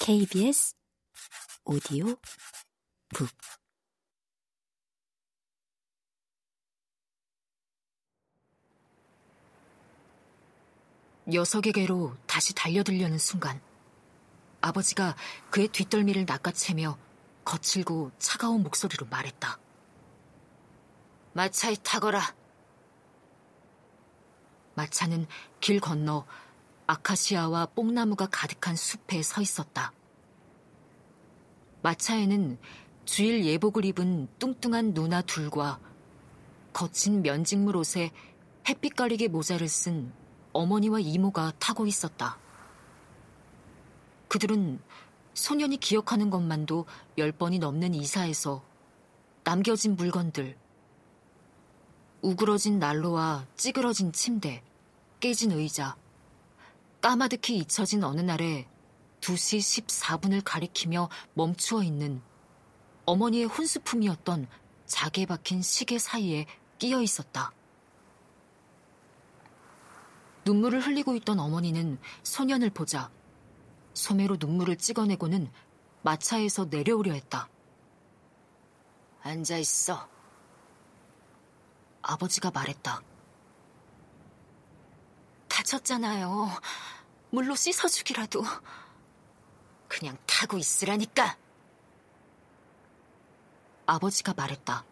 KBS 오디오 북 녀석에게로 다시 달려들려는 순간 아버지가 그의 뒷덜미를 낚아채며 거칠고 차가운 목소리로 말했다. 마차에 타거라. 마차는 길 건너 아카시아와 뽕나무가 가득한 숲에 서 있었다. 마차에는 주일 예복을 입은 뚱뚱한 누나 둘과 거친 면직물 옷에 햇빛 가리개 모자를 쓴 어머니와 이모가 타고 있었다. 그들은 소년이 기억하는 것만도 열 번이 넘는 이사에서 남겨진 물건들, 우그러진 난로와 찌그러진 침대, 깨진 의자, 까마득히 잊혀진 어느 날에 2시 14분을 가리키며 멈추어 있는 어머니의 혼수품이었던 자개 박힌 시계 사이에 끼어 있었다. 눈물을 흘리고 있던 어머니는 소년을 보자 소매로 눈물을 찍어내고는 마차에서 내려오려 했다. 앉아 있어. 아버지가 말했다. 다쳤잖아요. 물로 씻어주기라도. 그냥 타고 있으라니까. 아버지가 말했다.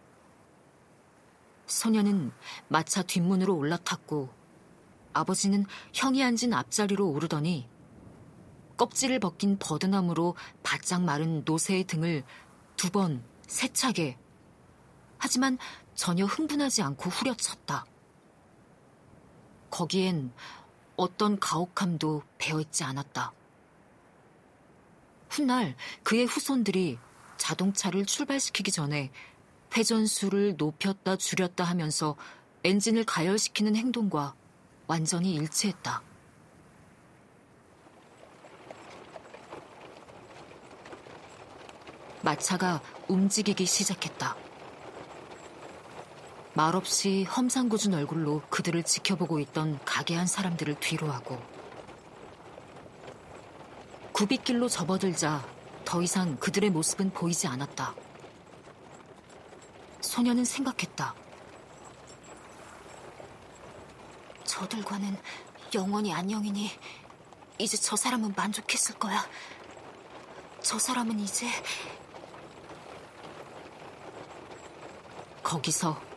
소녀는 마차 뒷문으로 올라탔고 아버지는 형이 앉은 앞자리로 오르더니 껍질을 벗긴 버드나무로 바짝 마른 노새의 등을 두 번 세차게 하지만 전혀 흥분하지 않고 후려쳤다. 거기엔 어떤 가혹함도 배어있지 않았다. 훗날 그의 후손들이 자동차를 출발시키기 전에 회전수를 높였다 줄였다 하면서 엔진을 가열시키는 행동과 완전히 일치했다. 마차가 움직이기 시작했다. 말없이 험상궂은 얼굴로 그들을 지켜보고 있던 가게 한 사람들을 뒤로 하고 굽이길로 접어들자 더 이상 그들의 모습은 보이지 않았다. 소녀는 생각했다. 저들과는 영원히 안녕이니 이제 저 사람은 만족했을 거야. 저 사람은 이제 거기서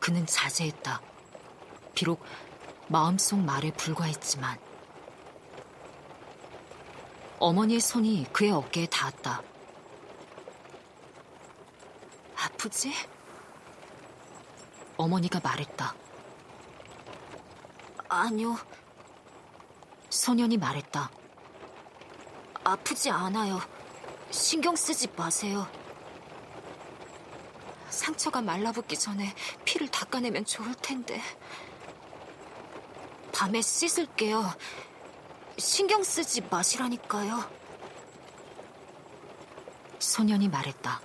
그는 자제했다. 비록 마음속 말에 불과했지만 어머니의 손이 그의 어깨에 닿았다. 아프지? 어머니가 말했다. 아니요. 소년이 말했다. 아프지 않아요. 신경 쓰지 마세요. 상처가 말라붙기 전에 피를 닦아내면 좋을 텐데. 밤에 씻을게요. 신경 쓰지 마시라니까요. 소년이 말했다.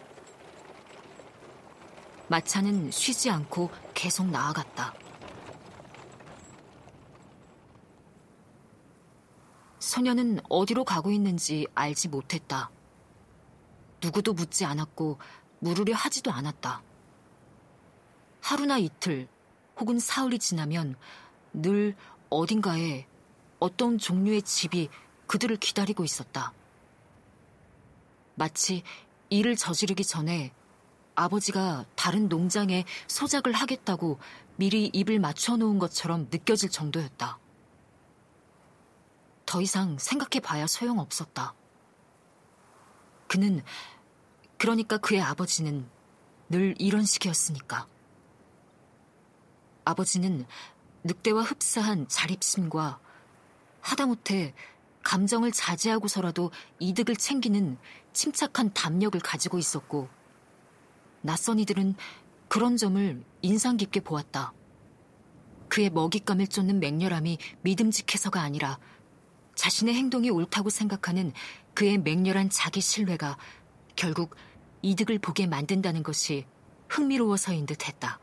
마차는 쉬지 않고 계속 나아갔다. 소년은 어디로 가고 있는지 알지 못했다. 누구도 묻지 않았고 물으려 하지도 않았다. 하루나 이틀 혹은 사흘이 지나면 늘 어딘가에 어떤 종류의 집이 그들을 기다리고 있었다. 마치 일을 저지르기 전에 아버지가 다른 농장에 소작을 하겠다고 미리 입을 맞춰 놓은 것처럼 느껴질 정도였다. 더 이상 생각해 봐야 소용없었다. 그는 그러니까 그의 아버지는 늘 이런 식이었으니까. 아버지는 늑대와 흡사한 자립심과 하다못해 감정을 자제하고서라도 이득을 챙기는 침착한 담력을 가지고 있었고, 낯선 이들은 그런 점을 인상 깊게 보았다. 그의 먹잇감을 쫓는 맹렬함이 믿음직해서가 아니라 자신의 행동이 옳다고 생각하는 그의 맹렬한 자기 신뢰가 결국 이득을 보게 만든다는 것이 흥미로워서인 듯 했다.